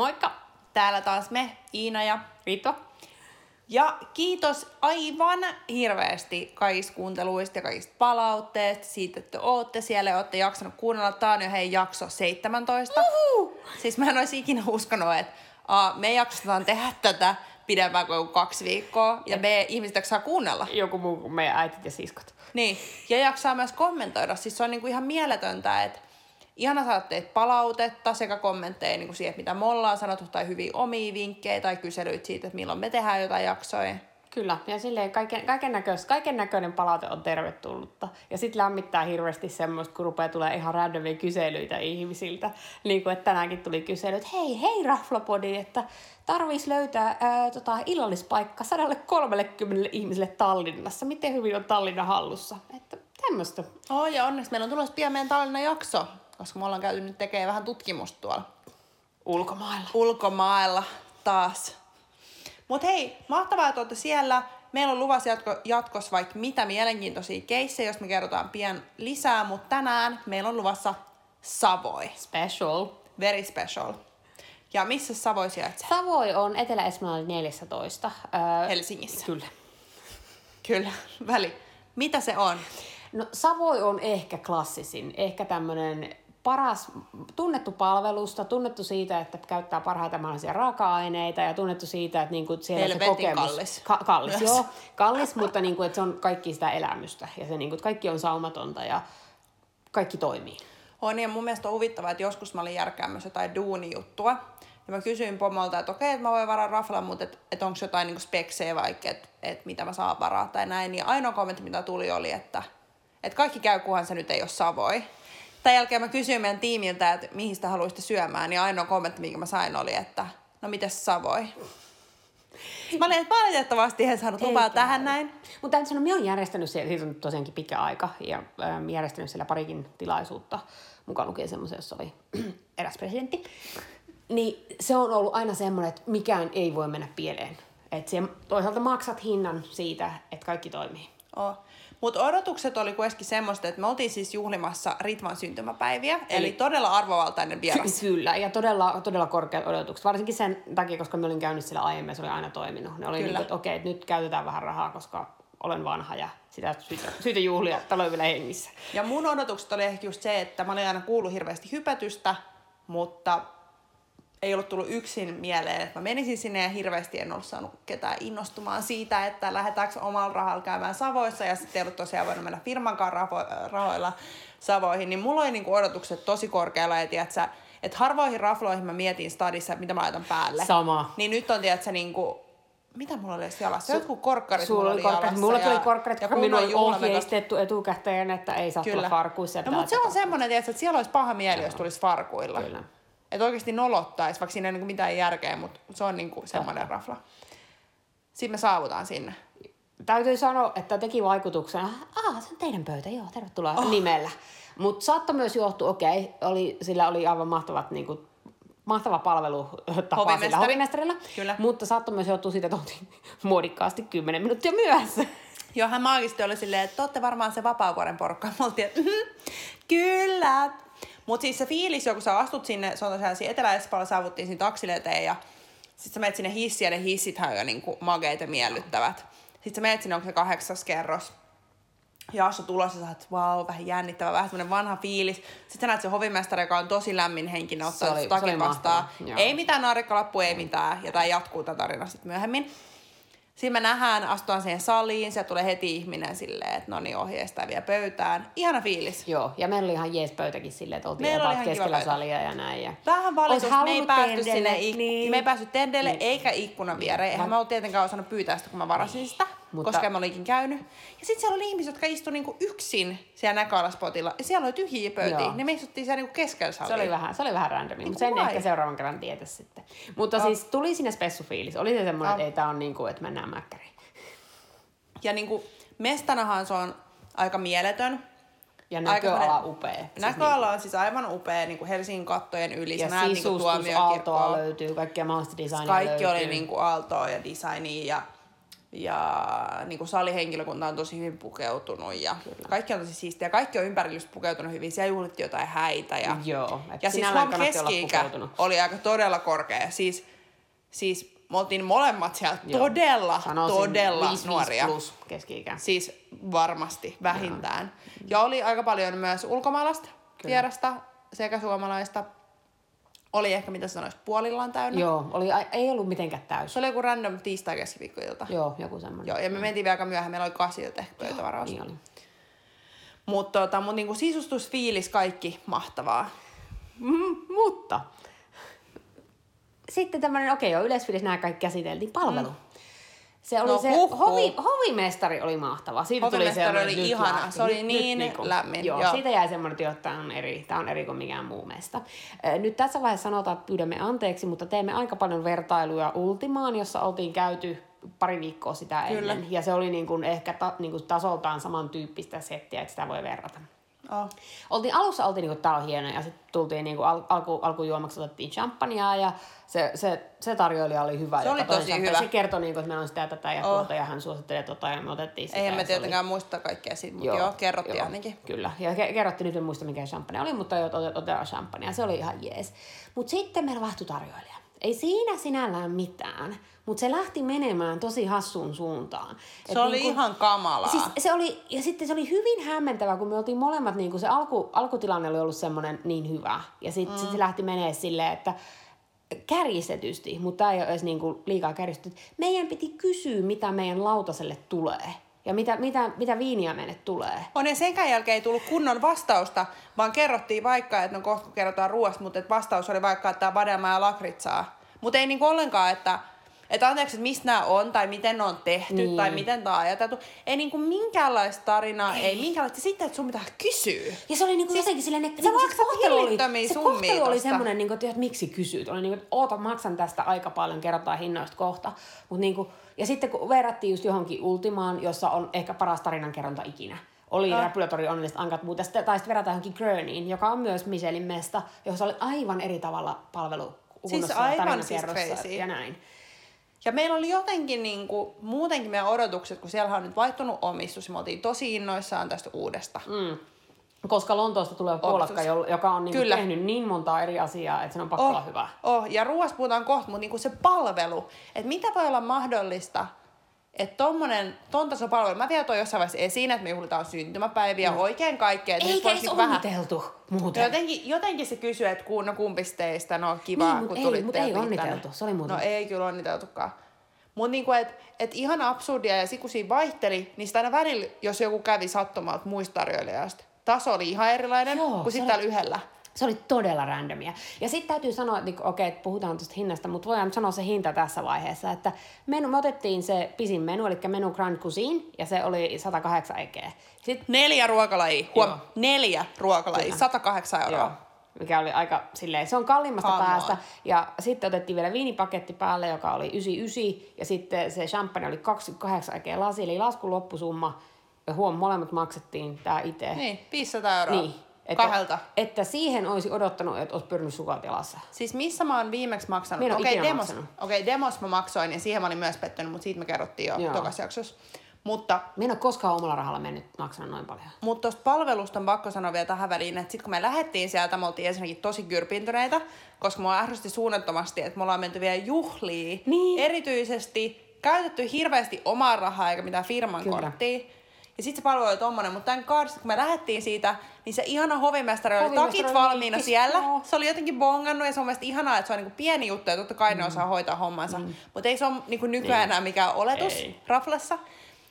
Moikka! Täällä taas me, Iina ja Riitta. Ja kiitos aivan hirveästi kaikista kuunteluista ja kaikista palautteista, siitä, että ootte siellä ja ootte jaksanut kuunnella. Tää on jo hei jakso 17. Uhu! Siis mä en olisi ikinä uskonut, että a, me jaksetaan tehdä tätä pidempään kuin kaksi viikkoa ja me ihmiset saa kuunnella. Joku muu kuin meidän äitit ja siskot. Niin, ja jaksaa myös kommentoida. Siis se on niinku ihan mieletöntä, että ihana saada teitä palautetta sekä kommentteja niin kuin siihen, mitä me ollaan sanottu, tai hyviä omia vinkkejä tai kyselyitä siitä, että milloin me tehdään jotain jaksoja. Kyllä, ja silleen kaiken, kaiken, näköis, kaiken näköinen palaute on tervetullutta. Ja sitten lämmittää hirveästi semmoista, kun rupeaa tulee ihan randomia kyselyitä ihmisiltä. Niin kuin, että tänäänkin tuli kysely, että hei, hei Raflapodi, että tarvitsisi löytää ää, tota, illallispaikka 130 ihmiselle Tallinnassa. Miten hyvin on Tallinna hallussa? Että tämmöistä. Oh, ja onneksi meillä on tulossa pian meidän Tallinnan jakso, koska me ollaan käyty nyt tekemään vähän tutkimusta tuolla Ulkomailla. ulkomailla taas. Mutta hei, mahtavaa, että olette siellä. Meillä on luvassa jatko, jatkos vaikka mitä mielenkiintoisia keissejä, jos me kerrotaan pian lisää, mutta tänään meillä on luvassa Savoi. Special. Very special. Ja missä Savoi sijaitsee? Savoi on Etelä-Espanjalla 14. Öö, Helsingissä. Kyllä. Kyllä, väli. Mitä se on? No Savoi on ehkä klassisin, ehkä tämmöinen paras, tunnettu palvelusta, tunnettu siitä, että käyttää parhaita mahdollisia raaka-aineita ja tunnettu siitä, että niinku siellä Helvetin se kokemus... kallis. Ka- kallis, Myös. joo. Kallis, mutta niinku, että se on kaikki sitä elämystä ja se niinku, että kaikki on saumatonta ja kaikki toimii. On ja mun mielestä on huvittavaa, että joskus mä olin järkäämässä jotain duunijuttua. Ja mä kysyin pomolta, että okei, että mä voin varaa raflan, mutta että et onko jotain niinku speksejä vaikka, että et mitä mä saan varaa tai näin. Ja ainoa kommentti, mitä tuli, oli, että et kaikki käy, kunhan se nyt ei ole Savoi. Tämän jälkeen mä kysyin meidän tiimiltä, että mihin sitä haluaisitte syömään, niin ainoa kommentti, minkä mä sain, oli, että no mites Savoi? Mä olin, että valitettavasti en saanut lupaa Eikä. tähän näin. Mutta täytyy sanoa, minä olen järjestänyt siellä, siitä on tosiaankin pitkä aika, ja ähm, järjestänyt siellä parikin tilaisuutta, mukaan lukien semmoisen, jossa oli eräs presidentti. Niin se on ollut aina semmoinen, että mikään ei voi mennä pieleen. Että toisaalta maksat hinnan siitä, että kaikki toimii. Oh. Mutta odotukset oli kuitenkin semmoista, että me oltiin siis juhlimassa Ritvan syntymäpäiviä, eli, eli todella arvovaltainen vieras. Kyllä, ja todella, todella korkeat odotukset. Varsinkin sen takia, koska me olin käynyt siellä aiemmin, ja se oli aina toiminut. Ne oli Kyllä. niin kuin, että okei, että nyt käytetään vähän rahaa, koska olen vanha ja sitä syytä, syytä juhlia, talo on vielä hengissä. Ja mun odotukset oli ehkä just se, että mä olin aina kuullut hirveästi hypätystä, mutta ei ollut tullut yksin mieleen, että mä menisin sinne ja hirveästi en ollut saanut ketään innostumaan siitä, että lähdetäänkö omalla rahalla käymään Savoissa ja sitten ei ollut tosiaan voinut mennä firmankaan raho- rahoilla Savoihin, niin mulla oli niinku odotukset tosi korkealla ja tiedätkö, että harvoihin rafloihin mä mietin stadissa, mitä mä laitan päälle. Sama. Niin nyt on, tiedätkö, niinku, mitä mulla oli jalassa? Jotkut korkkarit Sulla mulla oli korkkarit. jalassa. Mulla tuli korkkarit, ja kun minulla oli ohjeistettu etukäteen, että ei saa tulla farkuissa. No, mutta se on semmoinen, että siellä olisi paha mieli, jos tulisi farkuilla. Kyllä. Että oikeasti nolottaisi, vaikka siinä ei ole niinku mitään järkeä, mutta se on niinku semmoinen rafla. Sitten me saavutaan sinne. Täytyy sanoa, että teki vaikutuksen. Ah, se on teidän pöytä, joo, tervetuloa oh. nimellä. Mutta saattoi myös johtua, okei, oli, sillä oli aivan mahtavat niinku, mahtava palvelu Hovimestari. sillä hovimestarilla. Kyllä. Mutta saattoi myös johtua siitä, että oltiin muodikkaasti 10 minuuttia myöhässä. Joo, hän maagisesti oli silleen, että te olette varmaan se vapaavuoren porukka. Me oltiin, että "Mhm, kyllä. Mutta siis se fiilis, kun sä astut sinne, se on tosiaan siinä Etelä-Espalla, saavuttiin siinä taksille eteen ja sitten sä menet sinne hissiin ja ne hissithän on jo niinku mageita miellyttävät. Sitten sä menet sinne, onko se kahdeksas kerros. Ja astu tulossa ja sä oot, wow, vähän jännittävä, vähän semmoinen vanha fiilis. Sitten sä näet se hovimestari, joka on tosi lämmin henkinen, ottaa Se oli- se se oli takin vastaan. Ei mitään naarikkalappu, ei mitään. Ja tämä jatkuu tämä tarina sitten myöhemmin. Siinä me nähdään, astutaan siihen saliin, sieltä tulee heti ihminen silleen, että no niin, ohjeistaa vielä pöytään. Ihana fiilis. Joo, ja meillä oli ihan jees pöytäkin silleen, että oltiin Meillä oli keskellä salia ja näin. Ja... Vähän valitus, Ois me ei päästy tendelle, sinne, niin. me ei päästy tendelle Niin. eikä ikkunan viereen. Eihän mä ollut tietenkään osannut pyytää sitä, kun mä varasin sitä, Mutta- koska mä olikin käynyt. Ja sitten siellä oli ihmiset, jotka istuivat niinku yksin siellä näköalaspotilla. Ja siellä oli tyhjiä pöytiä. Joo. Ne me istuttiin siellä niinku keskellä salia. Se oli vähän, se oli vähän randomi, mutta sen ehkä seuraavan kerran tietä sitten. Mutta Oh. siis tuli sinne spessufiilis. Oli se semmoinen, Oh. että ei tää on niinku, että mennään mäkkäriin. Ja niinku mestanahan se on aika mieletön. Ja Aika näköala semmoinen- upea. Siis Näköala on siis aivan upea niin kuin Helsingin kattojen yli. ja niinku sisustus, aaltoa tuomiokirkkoa. löytyy, kaikkea mahdollista designia Kaikki löytyy. oli niinku aaltoa ja designia ja ja niin kuin salihenkilökunta on tosi hyvin pukeutunut ja Kyllä. kaikki on tosi siistiä. Kaikki on ympärillä pukeutunut hyvin. Siellä juhlittiin jotain häitä. Ja, Joo, ja siis huom keski oli aika todella korkea. Siis, siis me oltiin molemmat siellä Joo. todella, Sanoisin todella 5, nuoria. plus keski-ikä. Siis varmasti, vähintään. Joo. Ja oli aika paljon myös ulkomaalaista vierasta sekä suomalaista. Oli ehkä, mitä sanois, puolillaan täynnä. Joo, oli, ei ollut mitenkään täysin. Se oli joku random tiistai keskiviikkoilta. Joo, joku semmoinen. Joo, ja me mentiin vielä aika myöhään, meillä oli kasilta ehkä pöytävaraus. Niin oli. Mutta tota, mut niinku sisustusfiilis kaikki mahtavaa. Mm, mutta sitten tämmöinen, okei, okay, jo yleisfiilis nämä kaikki käsiteltiin. Palvelu. Mm. Se oli no, se, huh, hovi, hovimestari oli mahtava. Siitä hovimestari tuli oli ihana, lähti. se oli niin nyt, niin lämmin. Joo, joo, siitä jäi semmoinen, että tämä on eri, tämä on eri kuin mikään muu meistä. Nyt tässä vaiheessa sanotaan, että pyydämme anteeksi, mutta teemme aika paljon vertailuja Ultimaan, jossa oltiin käyty pari viikkoa sitä Kyllä. ennen. Ja se oli niin kuin ehkä ta, niin kuin tasoltaan samantyyppistä settiä, että sitä voi verrata. Oh. Oltiin, alussa oltiin niinku, tää on hieno, ja sitten tultiin niinku, al, alku, alkujuomaksi otettiin champagnea, ja se, se, se tarjoilija oli hyvä. Se oli tosi hyvä. Se kertoi, niinku, että meillä on sitä tätä ja oh. tuota, ja hän suosittelee tota, ja me otettiin sitä. Eihän me tietenkään oli... muista kaikkea siitä, mutta joo, joo kerrottiin joo, ainakin. Kyllä, ja ke- kerrottiin, nyt en muista mikä champagne oli, mutta otetaan champagnea, se oli ihan jees. Mutta sitten meillä vaihtui tarjoilija. Ei siinä sinällään mitään, mutta se lähti menemään tosi hassuun suuntaan. Se Et oli niinku, ihan kamalaa. Siis se oli, ja sitten se oli hyvin hämmentävää, kun me oltiin molemmat, niinku se alku, alkutilanne oli ollut semmoinen niin hyvä. Ja sitten mm. sit se lähti menee silleen, että kärjistetysti, mutta tämä ei ole edes niinku liikaa kärjistetty. Meidän piti kysyä, mitä meidän lautaselle tulee. Ja mitä, mitä, mitä viiniä meille tulee. On ja senkään jälkeen ei tullut kunnon vastausta, vaan kerrottiin vaikka, että no kohta kerrotaan ruoasta, mutta että vastaus oli vaikka, että tämä ja lakritsaa. Mutta ei niinku ollenkaan, että että anteeksi, että mistä nämä on, tai miten ne on tehty, niin. tai miten tämä on ajateltu. Ei niinku minkäänlaista tarinaa, ei, ei minkäänlaista. Sitten, että sun pitää kysyä. Ja se oli niinku siis, jotenkin silleen, että se, niinku, se kohtelu oli, se kohtelu oli semmoinen, niinku, että, että miksi kysyt. Oli niinku, että oota, maksan tästä aika paljon, kerrotaan hinnoista kohta. Mut niinku, ja sitten kun verrattiin just johonkin Ultimaan, jossa on ehkä paras tarinankerronta ikinä, oli ah. Räpylätori onnelliset ankat, mutta sitten, tai sitten verrataan johonkin Gröniin, joka on myös Michelin mesta, jossa oli aivan eri tavalla palvelu siis aivan siis ja näin. Ja meillä oli jotenkin niin kuin, muutenkin meidän odotukset, kun siellä on nyt vaihtunut omistus ja me oltiin tosi innoissaan tästä uudesta. Mm. Koska Lontoosta tulee puolakka, joka on niin tehnyt niin montaa eri asiaa, että se on pakko oh, olla hyvä. Oh, ja ruoasta puhutaan kohta, mutta niin kuin se palvelu, että mitä voi olla mahdollista, että tommonen, ton tason palvelu, mä vielä toi jossain vaiheessa esiin, että me juhlitaan syntymäpäiviä, mm. oikein kaikkea. Eikä edes onniteltu muuten. Jotenkin, jotenkin se kysyy, että kun, no kumpis teistä, no kiva, niin, kun ei, tulitte. Mutta ei onniteltu, se oli muuten. No ei kyllä onniteltukaan. Mutta niinku, että et ihan absurdia, ja sitten kun siinä vaihteli, niin sitä aina välillä, jos joku kävi sattumalta muista tarjoilijasta, taso oli ihan erilainen Joo, kuin sitten täällä yhdellä. Se oli todella randomia. Ja sitten täytyy sanoa, että niin, okei, okay, puhutaan tuosta hinnasta, mutta voidaan sanoa se hinta tässä vaiheessa, että menu, me otettiin se pisin menu, eli menu Grand Cuisine, ja se oli 108 ekeä. Sitten, neljä ruokalajia, huom, neljä ruokalajia, 108 euroa. Joo mikä oli aika silleen, se on kalliimmasta Come päästä. On. Ja sitten otettiin vielä viinipaketti päälle, joka oli 99, ja sitten se champagne oli 28 ekeä lasi, eli laskun loppusumma, ja huom, molemmat maksettiin tää itse. Niin, 500 euroa. Niin, että, Kahdelta. Että siihen olisi odottanut, että olisi pyrinyt sukat jalassa. Siis missä mä oon viimeksi maksanut? Okei, okay, demos, okay, demos mä maksoin ja siihen mä olin myös pettynyt, mutta siitä me kerrottiin jo Joo. tokas jaksossa. Mutta, Minä en ole koskaan omalla rahalla mennyt maksanut noin paljon. Mutta tuosta palvelusta on pakko sanoa vielä tähän väliin, että sitten kun me lähdettiin sieltä, me oltiin ensinnäkin tosi kyrpintyneitä, koska mua ärsytti suunnattomasti, että me ollaan menty vielä juhliin. Niin. Erityisesti käytetty hirveästi omaa rahaa eikä mitään firman Kyllä. korttia. Ja sitten se palvelu oli tommonen, mutta tämän kanssa, kun me lähdettiin siitä, niin se ihana hovimestari oli hovimestari takit valmiina liikkis, siellä. No. Se oli jotenkin bongannut ja se on mielestäni ihanaa, että se on niinku pieni juttu ja totta kai mm. ne osaa hoitaa hommansa. Mm. Mutta ei se ole niinku nykyään niin. enää mikään oletus ei. raflassa.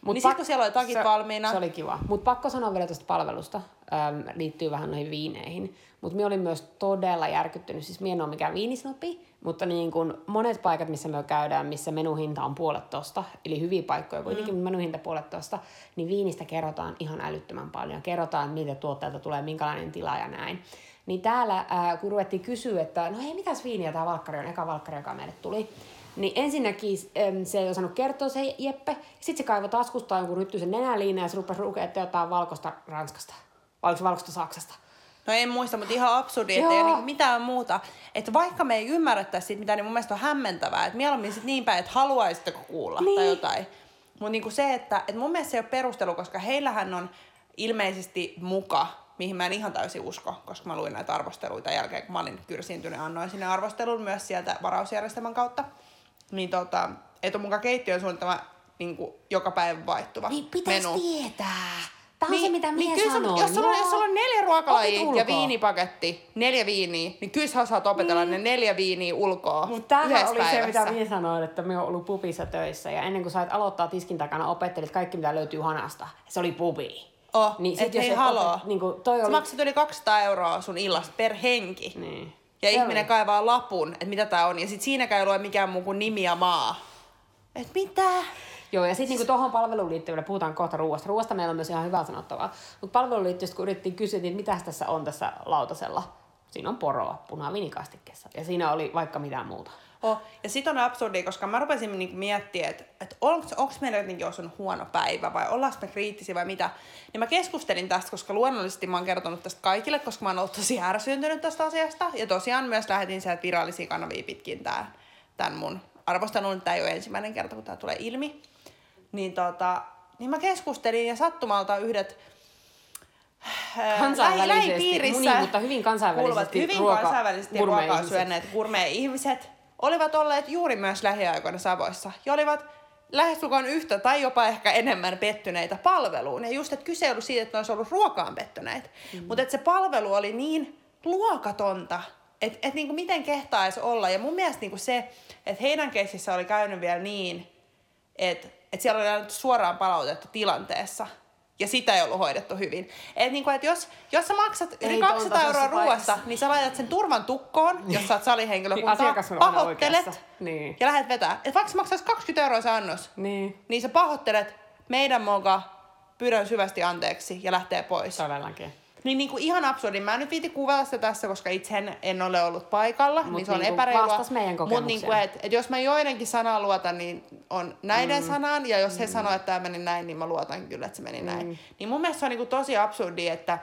Mut niin pak- kun siellä oli takit se, valmiina. Se oli kiva. Mutta pakko sanoa vielä tuosta palvelusta, ähm, liittyy vähän noihin viineihin. Mutta minä olin myös todella järkyttynyt. Siis minä en ole mikään viinisnopi, mutta niin kun monet paikat, missä me käydään, missä menuhinta on puolet tosta, eli hyviä paikkoja kuitenkin, mm. menuhinta puolet tosta, niin viinistä kerrotaan ihan älyttömän paljon. Kerrotaan, mitä tuotteilta tulee, minkälainen tila ja näin. Niin täällä, ää, kun ruvettiin kysyä, että no hei, mitäs viiniä tämä valkkari on, eka valkkari, joka meille tuli, niin ensinnäkin se ei osannut kertoa se Jeppe. Sitten se kaivoi taskusta jonkun ryttyisen nenäliineen ja se rupesi lukea, että jotain valkoista Ranskasta. Vai valkoista Saksasta? No en muista, mutta ihan absurdi, että ei ole niinku mitään muuta. Että vaikka me ei ymmärrettäisi siitä, mitä niin mun mielestä on hämmentävää, että mieluummin sit niin päin, että haluaisitteko kuulla niin. tai jotain. Mutta niinku se, että et mun mielestä se ei ole perustelu, koska heillähän on ilmeisesti muka, mihin mä en ihan täysin usko, koska mä luin näitä arvosteluita jälkeen, kun mä olin kyrsiintynyt, annoin sinne arvostelun myös sieltä varausjärjestelmän kautta. Niin tota, että on muka keittiön suunnitelma niin kuin joka päivä vaihtuva Niin pitäisi menu. tietää. Tämä on se, mitä minä kyllä sun- sanoin. jos, sulla, on- jos sulla on neljä ruokalajia ja ulkoa. viinipaketti, neljä viiniä, niin kyllä sä osaat opetella Niin. ne neljä viiniä ulkoa Mutta tämähän yhdessä oli päivässä. se, mitä minä sanoin, että minä olen ollut pubissa töissä ja ennen kuin sait aloittaa tiskin takana, opettelit kaikki, mitä löytyy hanasta. Se oli pubi. Oh, Niin niin sit et jos hei et haloo. opet- niinku toi Sä oli- maksat yli 200 euroa sun illasta per henki. Niin. Ja Se ihminen oli. kaivaa lapun, että mitä tää on. Ja sit siinäkään ei lue mikään muu kuin nimi ja maa. Et mitä? Joo, ja sitten niinku tuohon palveluun liittyville, puhutaan kohta ruoasta. Ruoasta meillä on myös ihan hyvää sanottavaa. Mutta palveluun liittyen, kun yritettiin kysyä, niin mitä tässä on tässä lautasella? Siinä on poroa punaviinikastikkeessa. Ja siinä oli vaikka mitään muuta. Oh. Ja sit on absurdia, koska mä rupesin niinku miettimään, että et onko meillä jotenkin osunut huono päivä vai ollaanko me kriittisiä vai mitä. Niin mä keskustelin tästä, koska luonnollisesti mä oon kertonut tästä kaikille, koska mä oon ollut tosi ärsyntynyt tästä asiasta. Ja tosiaan myös lähetin sieltä virallisia kanavia pitkin tää, tämän mun arvostelun. Tämä ei ole ensimmäinen kerta, kun tämä tulee ilmi. Niin, tota, niin mä keskustelin ja sattumalta yhdet äh, Kansainvälisesti, lähipiirissä niin, mutta hyvin kansainvälisesti hyvin ruoka- kansainvälisesti ruokaa syöneet gourmet-ihmiset olivat olleet juuri myös lähiaikoina Savoissa ja olivat lähestulkoon yhtä tai jopa ehkä enemmän pettyneitä palveluun. Ja just, että kyse ei ollut siitä, että ne olisi ollut ruokaan pettyneitä, mm. mutta että se palvelu oli niin luokatonta, että et niinku miten kehtaisi olla. Ja mun mielestä niinku se, että heidän keississä oli käynyt vielä niin, että et siellä oli annettu suoraan palautetta tilanteessa, ja sitä ei ollut hoidettu hyvin. Et niinku, et jos, jos sä maksat yli Ei 200 ton euroa ruoasta, niin sä laitat sen turvan tukkoon, jos sä oot Niin salihenkilökuntaa, aina pahoittelet. Niin. ja lähdet vetää. Et vaikka sä maksais 20 euroa se annos, Niin. niin sä pahoittelet meidän moka, pyydän syvästi anteeksi ja lähtee pois. Todellakin. Niin, niin kuin ihan absurdi. Mä en nyt viiti kuvata sitä tässä, koska itse en, en ole ollut paikalla, Mut niin se on niinku epäreilua. vastas meidän Mutta niin kuin, et, et jos mä joidenkin sanaa luotan, niin on näiden mm. sanaan, ja jos he sanoo, että tämä meni näin, niin mä luotan kyllä, että se meni mm. näin. Niin mun mielestä se on niin kuin tosi absurdi, että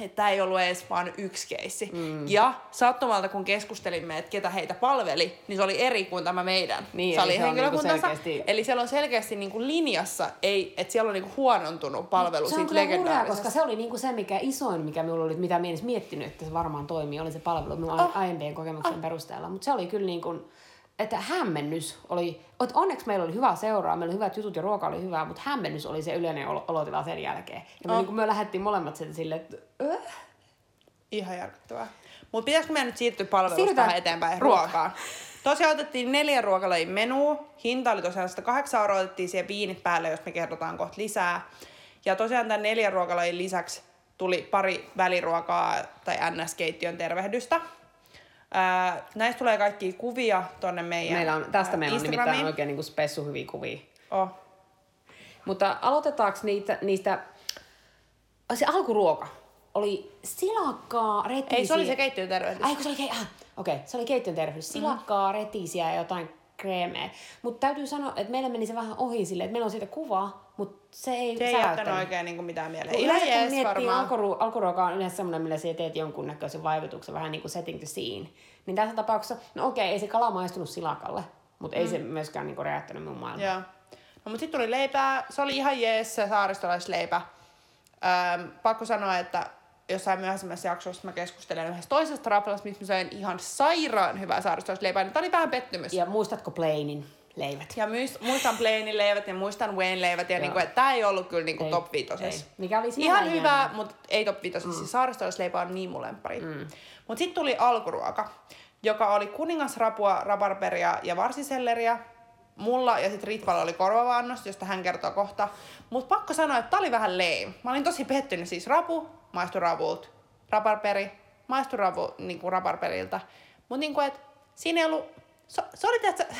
että tämä ei ollut edes vaan yksi keissi. Mm. Ja sattumalta, kun keskustelimme, että ketä heitä palveli, niin se oli eri kuin tämä meidän Niin, eli se on salihenkilökuntansa. niinku selkeästi- Eli siellä on selkeästi niinku linjassa, ei, että siellä on niinku huonontunut palvelu Se on siitä hurjaa, koska se oli niinku se, mikä isoin, mikä minulla oli, mitä minä edes miettinyt, että se varmaan toimii, oli se palvelu minun oh. aiempien kokemuksen oh. perusteella. Mutta se oli kyllä niin kuin, että hämmennys oli, että onneksi meillä oli hyvä seuraa, meillä oli hyvät jutut ja ruoka oli hyvää, mutta hämmennys oli se yleinen olo- olotila sen jälkeen. Ja me, Oh. niin me lähdettiin molemmat sieltä silleen, että öh. Ihan järkyttävää. Mutta pitäisikö meidän nyt siirtyä palvelusta Siirrytään eteenpäin ruokaan. ruokaan? Tosiaan otettiin neljä ruokalajin menua. Hinta oli tosiaan 108 euroa, otettiin siihen viinit päälle, jos me kerrotaan kohta lisää. Ja tosiaan tämän neljän ruokalajin lisäksi tuli pari väliruokaa tai NS-keittiön tervehdystä. Ää, näistä tulee kaikki kuvia tonne meidän Meillä on, tästä meillä on nimittäin oikein niin kuin spessu hyviä kuvia. Oh. Mutta aloitetaanko niitä, niistä, se alkuruoka oli silakkaa, retisiä. Ei, se oli se keittiön tervehdys. Ai, se oli, ke- ah, okei, okay, se oli keittiön tervehdys. Silakkaa, mm. retisiä ja jotain kreemeä. Mutta täytyy sanoa, että meillä meni se vähän ohi silleen, että meillä on siitä kuva, mutta se ei Se ei jättänyt oikein niin kuin mitään mieleen. Yleensä kun jees miettii alkuru, alkuruokaa on yleensä semmoinen, millä sä teet jonkunnäköisen vaikutuksen, vähän niin kuin setting the scene. Niin tässä tapauksessa, no okei, ei se kala maistunut silakalle, mutta ei se myöskään niin räjähtänyt mun maailmaan. Joo. No mutta sitten tuli leipää. Se oli ihan jees se saaristolaisleipä. Öm, pakko sanoa, että jossain myöhemmässä jaksossa mä keskustelen yhdessä toisesta raflasta, missä mä söin ihan sairaan hyvää saaristolaisleipää. Niin tää oli vähän pettymys. Ja muistatko Plainin leivät? ja muist, muistan Plainin leivät ja muistan Wayne leivät. Ja niinku, että tää ei ollut kyllä niinku Ei, top viitosessa. ei. Mikä oli siinä Ihan hyvä, mutta ei top viitosessa. Mm. Saaristolaisleipä on niin mun lemppari. Mm. Mutta sitten tuli alkuruoka, joka oli kuningasrapua, rabarberia ja varsiselleriä. Mulla ja sitten Ritvalla oli korvava annos, josta hän kertoo kohta. Mutta pakko sanoa, että tää oli vähän lame. Mä olin tosi pettynyt. Siis rapu, maistui ravulta. Rabarberi, maistui ravu niinku rabarberilta. Mutta niinku, et siinä ei ollut... Se, se oli tietysti,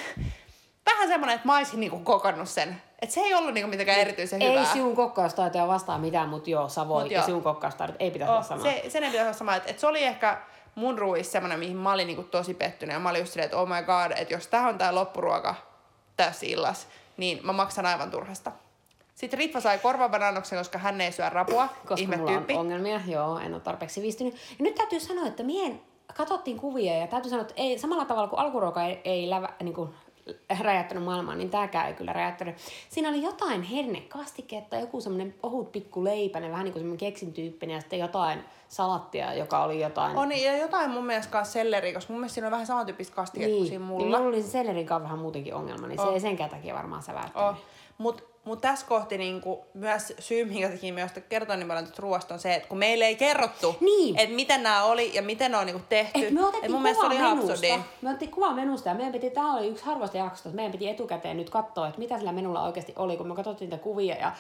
vähän semmonen, että mä olisin niinku kokannut sen. Että se ei ollut niinku mitenkään erityisen Ei hyvää. sinun kokkaustaitoja vastaan mitään, mutta joo, Savoi Mut ja joo. sinun kokkaustaidot ei pitäisi olla Oh, sama. se, sen ei pitäisi olla sama. Että et se oli ehkä mun ruuissa semmoinen, mihin mä olin niinku tosi pettynyt. Ja mä olin just silleen, että oh my god, että jos tää on tää loppuruoka tässä illas, niin mä maksan aivan turhasta. Sitten Ritva sai korvaavan annoksen, koska hän ei syö rapua. koska Ihme mulla tyyppi. on ongelmia, joo, en ole tarpeeksi viistynyt. Ja nyt täytyy sanoa, että mien katsottiin kuvia ja täytyy sanoa, että ei, samalla tavalla kuin alkuruoka ei, ei lävä, niin kuin räjäyttänyt maailmaa, niin tääkään ei kyllä räjäyttänyt. Siinä oli jotain hernekastiketta, joku semmoinen ohut pikku leipäinen, vähän niin kuin semmoinen keksin tyyppinen, ja sitten jotain salattia, joka oli jotain... On, ja jotain mun mielestä kanssa selleri, koska mun mielestä siinä on vähän samantyyppistä kastiketta kuin siinä niin mulla. mulla oli se sellerin kanssa vähän muutenkin ongelma, niin se ei senkään takia varmaan säväyttänyt. Oh. Mutta mut tässä kohti niinku, myös syy, minkä takia josta kertoin niin paljon tästä ruoasta on se, että kun meille ei kerrottu, Niin. että miten nämä oli ja miten ne on niinku tehty. Et me otettiin Et mun mielestä se kuva oli absurdia. Me otettiin kuva menusta ja meidän piti, tää oli yksi harvoista jaksoista, että meidän piti etukäteen nyt katsoa, että mitä sillä menulla oikeasti oli, kun me katsottiin niitä kuvia ja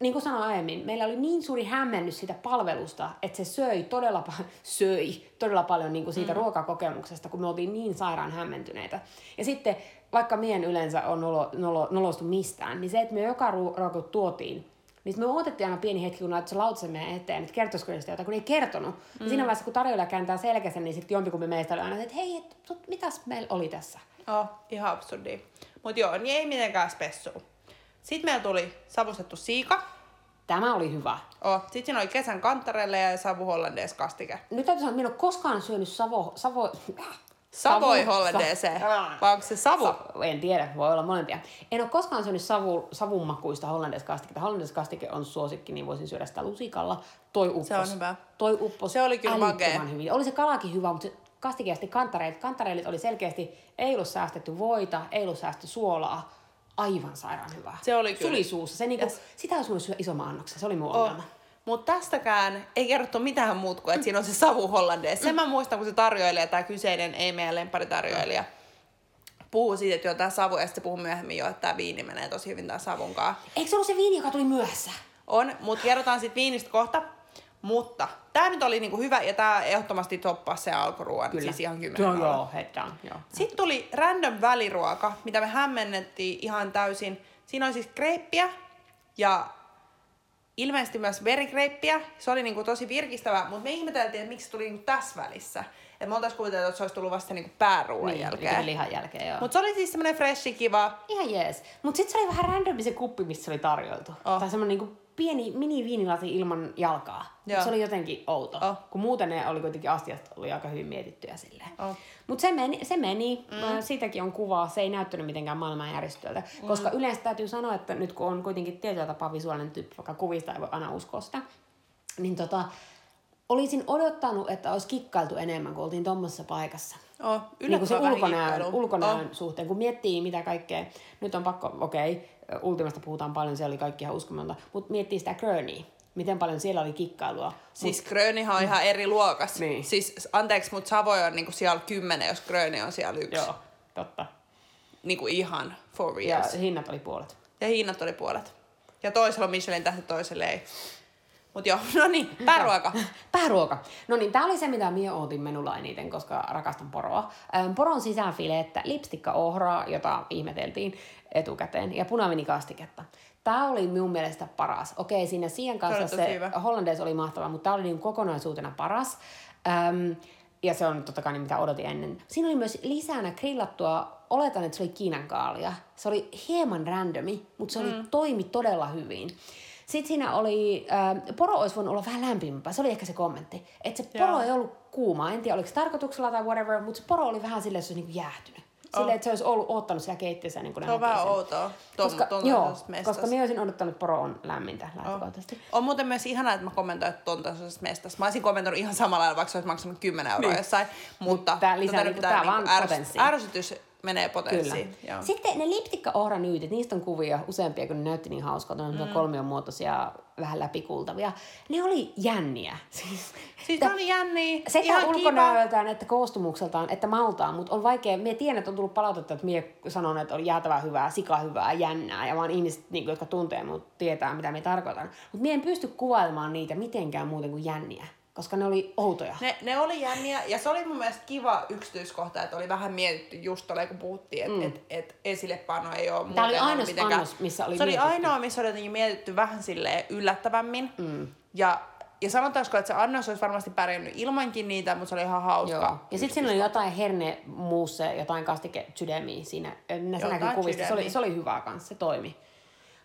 niin kuin sanoin aiemmin, meillä oli niin suuri hämmennys siitä palvelusta, että se söi todella, pa- söi todella paljon niin kuin siitä mm. ruokakokemuksesta, kun me oltiin niin sairaan hämmentyneitä. Ja sitten, vaikka mien yleensä on nolo, nolo, nolostu mistään, niin se, että me joka ru- ruoka tuotiin, niin me odotettiin aina pieni hetki, kun laittoi se lautsen meidän eteen, että kertoisiko ne sitä jotain, kun ei kertonut. Mm. Ja siinä vaiheessa, kun tarjoilija kääntää selkänsä, niin sitten jompikumpi meistä oli aina, että hei, et, tut, mitäs meillä oli tässä? Oh, ihan absurdi. Mut joo, niin ei mitenkään spessu. Sitten meillä tuli savustettu siika. Tämä oli hyvä. Oh. Sitten siinä oli kesän kantarelle ja savu hollandees kastike. Nyt täytyy sanoa, että minä en ole koskaan syönyt savo, savo, Savoi sa- Vai onko se savu? Sa- en tiedä, voi olla molempia. En ole koskaan syönyt savu, savunmakuista hollandeskastiketta. Hollandeskastike on suosikki, niin voisin syödä sitä lusikalla. Toi uppos. Se on hyvä. Toi uppos Se oli kyllä makea. Hyvin. Oli se kalakin hyvä, mutta se kastike ja sitten kantareilit. Kantareilit oli selkeästi, ei ollut säästetty voita, ei ollut säästetty suolaa. Aivan sairaan hyvää. Se oli kyllä. Suli suussa. Se niinku, Yes. Sitä olisi voinut syödä isomman annoksen. Se oli mun Oh. ongelma. Mutta tästäkään ei kerrottu mitään muuta kuin, että siinä on se savu hollandees. Sen mä muistan, kun se tarjoilija, tämä kyseinen, ei meidän lempparitarjoilija, puhuu siitä, että joo, tämä savu, ja sitten puhuu myöhemmin jo, että tämä viini menee tosi hyvin tämän savun kanssa. Eikö se ollut se viini, joka tuli myöhässä? On, mutta kerrotaan sitten viinistä kohta. Mutta tämä nyt oli niinku hyvä, ja tämä ehdottomasti toppaa se alkuruoan, siis ihan Joo, kymmenen joo, head down, joo. Sitten tuli random väliruoka, mitä me hämmennettiin ihan täysin. Siinä oli siis kreippiä ja ilmeisesti myös verikreippiä. Se oli niinku tosi virkistävää, mutta me ihmeteltiin, että miksi se tuli niinku tässä välissä. Et me oltaisiin kuviteltu, että se olisi tullut vasta niinku pääruoan Niin, jälkeen. lihan jälkeen, joo. Mutta se oli siis semmoinen freshi, kiva. Ihan jees. Mut sit se oli vähän randomi se kuppi, missä se oli tarjoltu. Oh. Tai semmonen niinku pieni mini viinilasi ilman jalkaa. Joo. Se oli jotenkin outo. Oh. Kun muuten ne oli kuitenkin astiasta oli aika hyvin mietittyjä silleen. Oh. Mut se meni, se meni. Mm. siitäkin on kuvaa. Se ei näyttänyt mitenkään maailmanjärjestöltä. Mm. Koska yleensä täytyy sanoa, että nyt kun on kuitenkin tietyllä tapaa visuaalinen tyyppi, vaikka kuvista ei voi aina uskoa sitä, niin tota, olisin odottanut, että olisi kikkailtu enemmän, kun oltiin tuommoisessa paikassa Oh, niin kuin se ulkonäön, ulkonäön Oh. suhteen, kun miettii mitä kaikkea, nyt on pakko, okei, okay, Ultimasta puhutaan paljon, se oli kaikki ihan uskomatonta, mutta miettii sitä Gurney, miten paljon siellä oli kikkailua. Siis Grönihan on ihan eri luokas. Niin. Siis anteeksi, mutta Savoy on niinku siellä kymmenen, jos Gröni on siellä yksi. Joo, totta. Niinku ihan for Ja reals. hinnat oli puolet. Ja hinnat oli puolet. Ja toisella on Michelin tähti, toiselle ei. Mut joo, no niin, pääruoka. Pääruoka. No niin, tää oli se, mitä minä ootin menulla eniten, koska rakastan poroa. Ähm, poron sisäfilettä, lipstikka ohraa, jota ihmeteltiin etukäteen, ja punavinikastiketta. Tämä oli minun mielestä paras. Okei, siinä siihen Se oli kanssa se hyvä. hollandaise oli mahtava, mutta tämä oli niin kokonaisuutena paras. Ähm, ja se on totta kai niin, mitä odotin ennen. Siinä oli myös lisänä grillattua, oletan, että se oli Kiinan kaalia. Se oli hieman randomi, mutta se oli, Mm. toimi todella hyvin. Sitten siinä oli, äh, poro olisi voinut olla vähän lämpimämpää, se oli ehkä se kommentti. Että se poro Joo. ei ollut kuuma, en tiedä oliko se tarkoituksella tai whatever, mutta se poro oli vähän silleen, että se olisi niinku jäähtynyt. Oh. Silleen, että se olisi ollut ottanut siellä keittiössä niin kuin Se on vähän outoa. Tom, Koska, ton, joo, koska minä olisin odottanut, että poro on lämmintä lähtökohtaisesti. On muuten myös ihanaa, että mä kommentoin että ton tasoisesta mestasta. Mä olisin kommentoinut ihan samalla lailla, vaikka se olisi maksanut 10 euroa Niin. jossain. Mutta tää lisää tota pitää tää niinku vaan potenssiin. Ärsytys menee Kyllä. potenssiin. Joo. Sitten ne liptikka-ohranyytit, niistä on kuvia useampia, kun ne näytti niin hauskalta. Ne on mm. kolmion muotoisia, vähän läpikultavia. Ne oli jänniä. Siis, Siis ne oli jänniä. Sekä ihan kiva. ulkonäöltään että koostumukseltaan että maltaan, mutta on vaikea, mie tiedän, että on tullut palautetta, että mie sanon, että oli jäätävää hyvää, sika hyvää, jännää, ja vaan ihmiset, niin, jotka tuntee mut, tietää, mitä me tarkoitan. Mutta mie en pysty kuvailemaan niitä mitenkään muuten kuin jänniä, koska ne oli outoja. Ne, ne oli jänniä ja se oli mun mielestä kiva yksityiskohta, että oli vähän mietitty just tolleen, kun puhuttiin, että mm. et, et esillepano ei ole muuten oli ainoa mitenkään- annos, missä oli Se oli mietitty. ainoa, missä oli jotenkin mietitty vähän silleen yllättävämmin. Mm. Ja, ja sanotaanko, että se annos olisi varmasti pärjännyt ilmankin niitä, mutta se oli ihan hauska. Joo. Ja sitten siinä oli jotain herne muusse, jotain kastike sydämiä siinä. Se näkyy kuvista. Se oli, se oli hyvää kanssa, se toimi.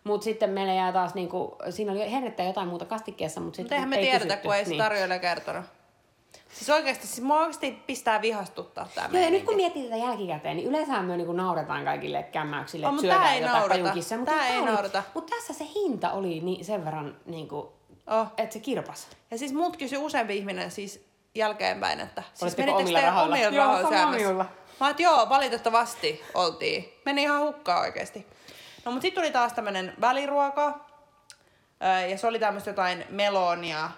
Mutta sitten meillä jää taas niinku, siinä oli hernettä ja jotain muuta kastikkeessa, mutta Mutta sitten eihän me ei tiedetä, kysytty. kun ei se niin. tarjoilija kertonut. Siis oikeasti, siis mua oikeasti pistää vihastuttaa tää Joo, ja nyt kun miettii tätä jälkikäteen, niin yleensä me niinku nauretaan kaikille kämmäyksille, On, että mut tää syödään ei jotain naurata. Mutta Tää ei naurata. Mut tässä se hinta oli niin sen verran, niinku, Oh. että se kirpas. Ja siis mut kysyi useampi ihminen siis jälkeenpäin, että siis menittekö omilla rahoilla? omilla Joo, rahoilla syömässä? minulla. Mä että joo, valitettavasti oltiin. Meni ihan hukkaan oikeesti. No mut sit tuli taas tämmönen väliruoka. Ja se oli tämmöistä jotain melonia,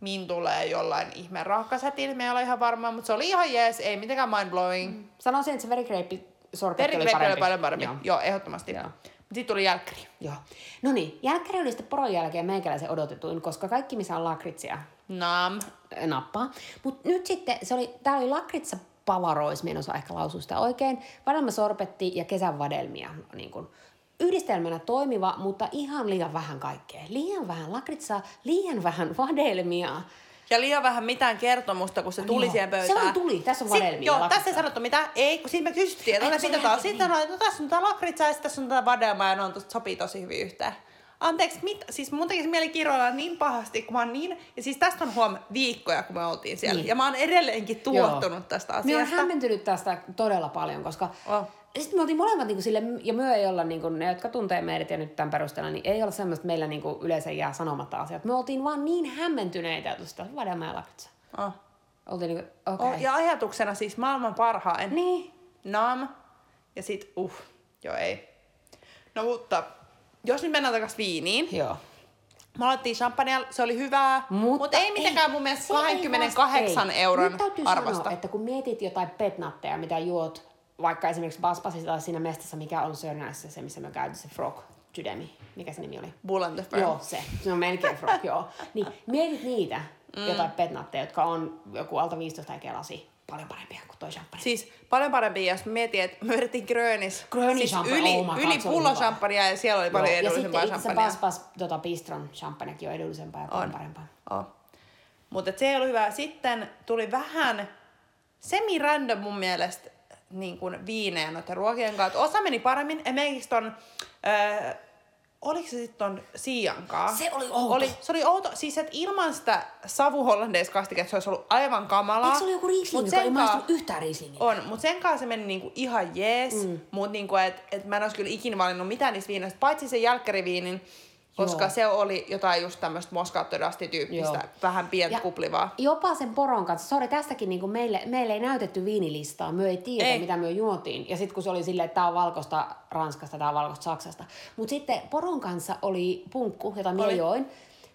min tulee jollain ihmeen rahkasätillä. Me ei ole ihan varma, mutta se oli ihan jees, ei mitenkään mindblowing. Mm. Sanoisin, että se verikreippi sorbetti oli parempi. oli paljon parempi. Joo. Joo, ehdottomasti. Joo. Mutta sitten tuli jälkkäri. Joo. No niin, jälkkäri oli sitten poron jälkeen meikäläisen odotetuin, koska kaikki missä on lakritsia Nam. nappaa. Mutta nyt sitten, se oli, tää oli lakritsa pavarois, en osaa ehkä lausua sitä oikein, vadelma sorbetti ja kesän vadelmia. Niin kun, yhdistelmänä toimiva, mutta ihan liian vähän kaikkea. Liian vähän lakritsaa, liian vähän vadelmia. Ja liian vähän mitään kertomusta, kun se tuli Joo. siihen pöytään. Se vaan tuli. Tässä on Sit- vadelmia Joo, ja lakritsaa. tässä ei sanottu mitään. Ei, kun siinä me kysyttiin, että mitä taas. Sitten sanoin, että tässä on tää lakritsa ja tässä on tää vadelma ja ne on tosta, sopii tosi hyvin yhteen. Anteeksi, mit, siis mun tekisi mieli kiroilla niin pahasti, kun mä oon niin, ja siis tästä on huom viikkoja, kun me oltiin siellä. Niin. Ja mä oon edelleenkin tuottunut Joo. tästä Me on asiasta. hämmentynyt tästä todella paljon, koska Oh. Sitten me oltiin molemmat niin sille, ja myö ei olla, niin kuin, ne jotka tuntee meidät ja nyt tämän perusteella, niin ei olla semmoista, että meillä niin kuin, yleensä jää sanomatta asiat. Me oltiin vaan niin hämmentyneitä tuosta vadelma ja lakritsa. Oh. Oltiin niin kuin, okei. Oh, ja ajatuksena siis maailman parhain. Niin. Nam. Ja sit, uh, joo ei. No mutta, jos nyt mennään takaisin viiniin. Joo. Me aloittiin champagnea, se oli hyvää, mutta, mutta ei mitenkään mun mielestä se ei 28 vasta- ei. euron Nyt täytyy arvosta. sanoa, että kun mietit jotain petnatteja, mitä juot, vaikka esimerkiksi Baspasissa tai siinä mestassa, mikä on Sörnässä, se missä me käytiin se Frog Sydämi, mikä se nimi oli? Bull and the Firm. Joo, se. Se on melkein frog, joo. Niin mietit niitä, mm. jotain petnatteja, jotka on joku alta 15 tai kelasi. Paljon parempia kuin toi champagne. Siis paljon parempi, jos mietin, että me vedettiin Grönis. Gröni siis champagne, yli, oh yli pullo champagnea ja siellä oli paljon Joo, ja sitten edullisempaa itse champagnea. Baspas tota Bistron champagnekin on edullisempaa ja paljon On. parempaa. Oh. Mutta se ei ollut hyvä. Sitten tuli vähän semi-random mun mielestä niin kuin viinejä noiden ruokien kanssa. Osa meni paremmin. Esimerkiksi ton, öö, oliko se sitten ton Siiankaa? Se oli outo. Oli, se oli outo. Siis että ilman sitä savuhollandeiskastiketta se olisi ollut aivan kamalaa. Eikö se oli joku Riesling, Mut joka ei maistunut yhtään Rieslingiltä? on, mutta sen kanssa se meni niinku ihan jees, mm. mutta niinku, et, et mä en olisi kyllä ikinä valinnut mitään niistä viinoista, paitsi sen jälkkäriviinin, koska Joo. se oli jotain just tämmöistä moskaattorasti-tyyppistä, Joo. vähän pientä Ja kuplivaa. Jopa sen poron kanssa, sori tästäkin niin meille, meille ei näytetty viinilistaa, me ei tiedä Ei. mitä me juotiin. Ja sitten kun se oli silleen, että tämä on valkoista Ranskasta, tämä on valkoista Saksasta. Mutta sitten poron kanssa oli punkku, jota minä join.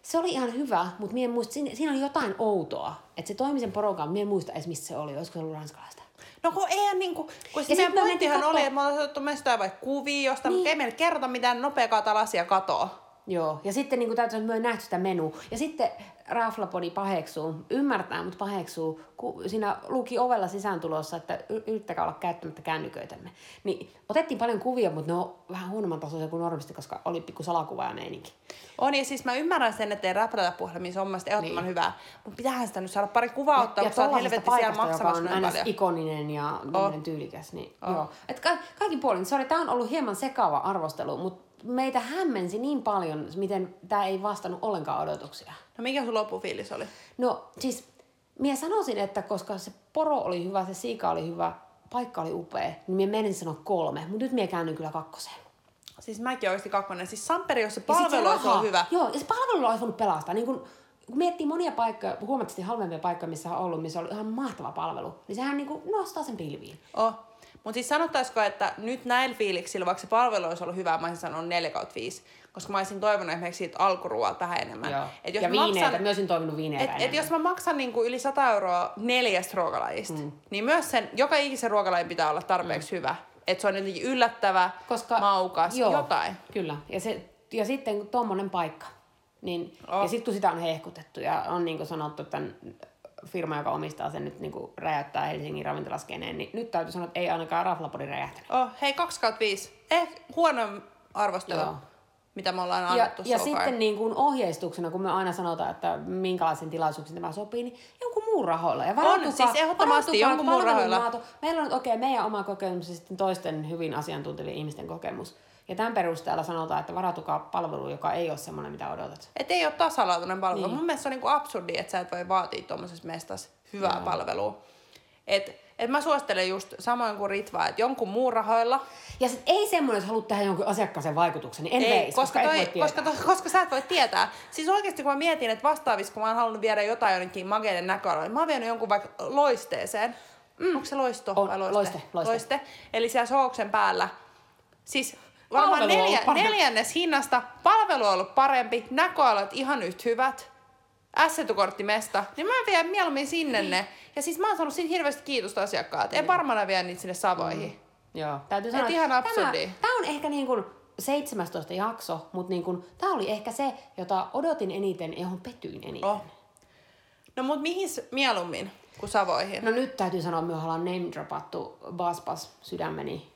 Se oli ihan hyvä, mutta minä en muista, siinä, siinä oli jotain outoa. Että se toimi sen poron kanssa, minä en muista edes mistä se oli, olisiko se ollut ranskalaista. No kun eihän niinku, kun sit meidän me pointtihan oli, että me ollaan otettu meistä vaikka kuvia jostain, niin. Mutta ei meille kerrota mitään nopea kaata lasia katoa. Joo, ja sitten niin täytyy sanoa, että nähty sitä menua. Ja sitten Raflapodi paheksuu, ymmärtää, mutta paheksuu, kun siinä luki ovella sisääntulossa, että yrittäkää olla käyttämättä kännyköitämme. Niin otettiin paljon kuvia, mutta ne on vähän huonomman tasoisia kuin normisti, koska oli pikku salakuva ja meininki. On, ja siis mä ymmärrän sen, että ei räplätä puhelimia, se on mun mielestä ehdottoman Niin. hyvää. Mutta pitäähän sitä nyt saada pari kuvaa ottaa, kun sä oot helvetti siellä maksamassa on aina ikoninen ja oh. tyylikäs. Niin, Oh. joo. Et ka- kaikin puolin, sori, tämä on ollut hieman sekava arvostelu, mutta meitä hämmensi niin paljon, miten tämä ei vastannut ollenkaan odotuksia. No mikä sun loppufiilis oli? No siis, minä sanoisin, että koska se poro oli hyvä, se siika oli hyvä, paikka oli upea, niin minä menin sanoa kolme, mutta nyt minä käännyn kyllä kakkoseen. Siis mäkin oikeasti kakkonen. Siis Samperi, jos se palvelu olisi ollut hyvä. Joo, ja se palvelu olisi voinut pelastaa. Niin kun, kun miettii monia paikkoja, huomattavasti halvempia paikkoja, missä on ollut, missä on ollut ihan mahtava palvelu, niin sehän niin nostaa sen pilviin. Oh. Mutta siis sanottaisiko, että nyt näillä fiiliksillä, vaikka se palvelu olisi ollut hyvä, mä olisin sanonut 4 kautta 5. Koska mä olisin toivonut esimerkiksi siitä alkuruoalta vähän enemmän. Joo. Et jos ja viineitä, maksan, myös olisin toivonut viineitä et, et jos mä maksan niinku yli 100 euroa neljästä ruokalajista, mm. niin myös sen, joka ikisen ruokalajin pitää olla tarpeeksi mm. hyvä. Että se on jotenkin yllättävä, Koska, maukas, joo, jotain. Kyllä. Ja, se, ja sitten tuommoinen paikka, niin, Oh. ja sitten kun sitä on hehkutettu ja on niin sanottu, että firma, joka omistaa sen nyt niin kuin räjäyttää Helsingin ravintolaskeneen, niin nyt täytyy sanoa, että ei ainakaan Raflapodi räjähtänyt. Oh, hei, 2 kautta 5. Eh, huono arvostelu, Joo. mitä me ollaan Ja, annettu ja far. sitten niin kuin ohjeistuksena, kun me aina sanotaan, että minkälaisen tilaisuuksiin tämä sopii, niin jonkun muun rahoilla. Ja varautukaa- siis ehdottomasti jonkun muun rahoilla. Meillä on nyt okei, okay, meidän oma kokemus ja sitten toisten hyvin asiantuntevien ihmisten kokemus. Ja tämän perusteella sanotaan, että varautukaa palveluun, joka ei ole semmoinen, mitä odotat. Et ei ole tasalaatuinen palvelu. Niin. Mun mielestä se on niinku absurdi, että sä et voi vaatia tuommoisessa mestassa hyvää Joo. palvelua. Et, et mä suosittelen just samoin kuin Ritva, että jonkun muun rahoilla. Ja sit ei semmoinen, jos haluat tehdä jonkun asiakkaaseen vaikutuksen, niin en Ei, veisi, koska, et toi, koska, toi, koska sä et voi tietää. Siis oikeasti kun mä mietin, että vastaavissa, kun mä oon halunnut viedä jotain jonnekin makeiden näköaloille, mä oon vienyt jonkun vaikka loisteeseen. Mm. Onko se loisto On, vai loiste? loiste, loiste. loiste. Eli siellä sooksen päällä. Siis varmaan neljä, neljännes hinnasta. Palvelu on ollut parempi. Näköalat ihan yhtä hyvät. S-etukorttimesta, niin mä vien mieluummin sinne ne. Ja siis mä oon saanut siitä hirveästi kiitosta asiakkaat. En varmana vie niitä sinne Savoihin. Joo, täytyy Et sanoa, ihan tämä, absurdia. tämä on ehkä niin kuin 17 jakso, mutta niin kuin, tämä oli ehkä se, jota odotin eniten ja johon petyin eniten. Oh. No mut mihin mieluummin kuin Savoihin? No nyt täytyy sanoa, että me ollaan name dropattu Baspas sydämeni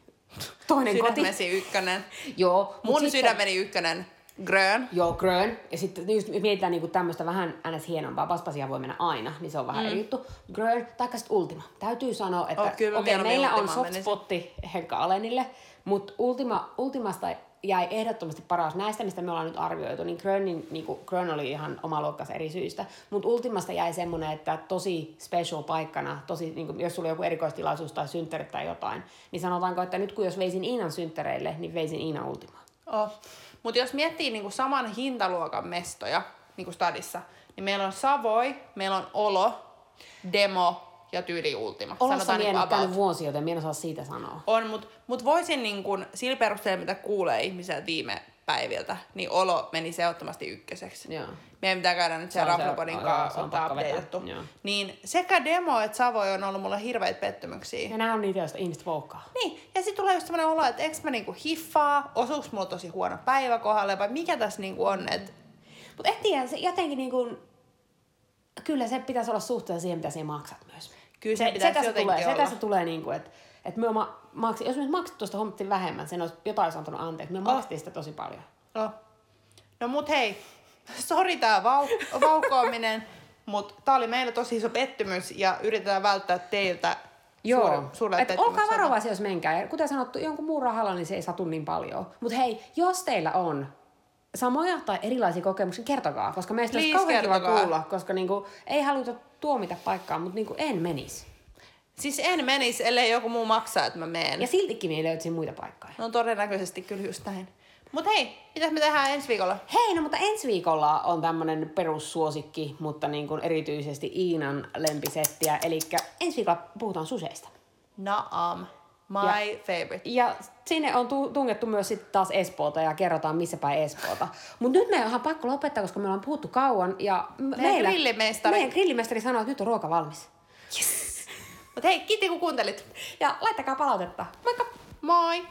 toinen koti. Sydämesi ykkönen. Joo. Mun sitten- sydämeni ykkönen, Grön. Joo, Grön. Ja sitten just mietitään niinku tämmöistä vähän ns. hienompaa. Baspasia voi mennä aina, niin se on vähän mm. eri juttu. Grön, taikka sitten Ultima. Täytyy sanoa, että Oh, okei, mieluummin meillä on soft spotti Henkka Alenille, mutta Ultima, Ultimasta jäi ehdottomasti paras näistä, mistä me ollaan nyt arvioitu, niin Grönin, niinku, Grön oli ihan oma luokkansa eri syistä, mutta Ultimasta jäi semmoinen, että tosi special paikkana, tosi, niinku, jos sulla on joku erikoistilaisuus tai synttärit tai jotain, niin sanotaanko, että nyt kun jos veisin Iinan synttäreille, niin veisin Iinan Ultimaan. Oh. Mutta jos miettii niinku saman hintaluokan mestoja niinku stadissa, niin meillä on Savoi, meillä on Olo, Demo ja Tyyli Ultima. Olossa Sanotaan niinku käynyt about. vuosia, joten minä en osaa siitä sanoa. On, mutta mut voisin niinku, sillä perusteella, mitä kuulee ihmiseltä viime päiviltä, niin Olo meni ehdottomasti ykköseksi. Joo. Meidän pitää käydä nyt Se siellä joo, kanssa ottaa updateattu. Niin sekä Demo että Savoi on ollut mulle hirveitä pettymyksiä. Ja nämä on niitä, joista ihmiset voukkaa. Niin, ja sitten tulee just semmoinen olo, että eikö mä niinku hiffaa, osuuks mulla tosi huono päivä kohdalle, vai mikä tässä niinku on, että Mutta en tiedä, se jotenkin niin kuin, kyllä se pitäisi olla suhteessa siihen, mitä sinä maksat. Kyllä se se, pitäisi tässä tulee, se olla. tässä tulee niin kuin, että, että me ma, maksin, jos me maksat tuosta huomattiin vähemmän, sen olisi jotain antanut anteeksi. Me maksettiin sitä tosi paljon. No, no mut hei, sori tää vau- vaukoaminen, mutta tää oli meille tosi iso pettymys ja yritetään välttää teiltä suur, suurelle Et olkaa varovaisia, jos menkää. Ja kuten sanottu, jonkun muun rahalla niin se ei satu niin paljon. Mutta hei, jos teillä on samoja tai erilaisia kokemuksia, kertokaa, koska meistä olisi kauhean kiva kertokaa. kuulla, koska niinku, ei haluta tuomita paikkaa, mutta niinku, en menisi. Siis en menisi, ellei joku muu maksaa, että mä menen. Ja siltikin me löytäisin muita paikkoja. No todennäköisesti kyllä just näin. Mut hei, mitä me tehdään ensi viikolla? Hei, no mutta ensi viikolla on tämmönen perussuosikki, mutta niin kuin erityisesti Iinan lempisettiä. Eli ensi viikolla puhutaan suseista. Naam. My Ja- favorite. Ja sinne on tu- tungettu myös sitten taas Espoota ja kerrotaan missä päin Espoota. Mutta nyt meidän on pakko lopettaa, koska me ollaan puhuttu kauan ja Meidän grillimestari. Meidän grillimestari sanoo, että nyt on ruoka valmis. Mut hei, kiitti kun kuuntelit. Ja laittakaa palautetta. Moikka! Moi!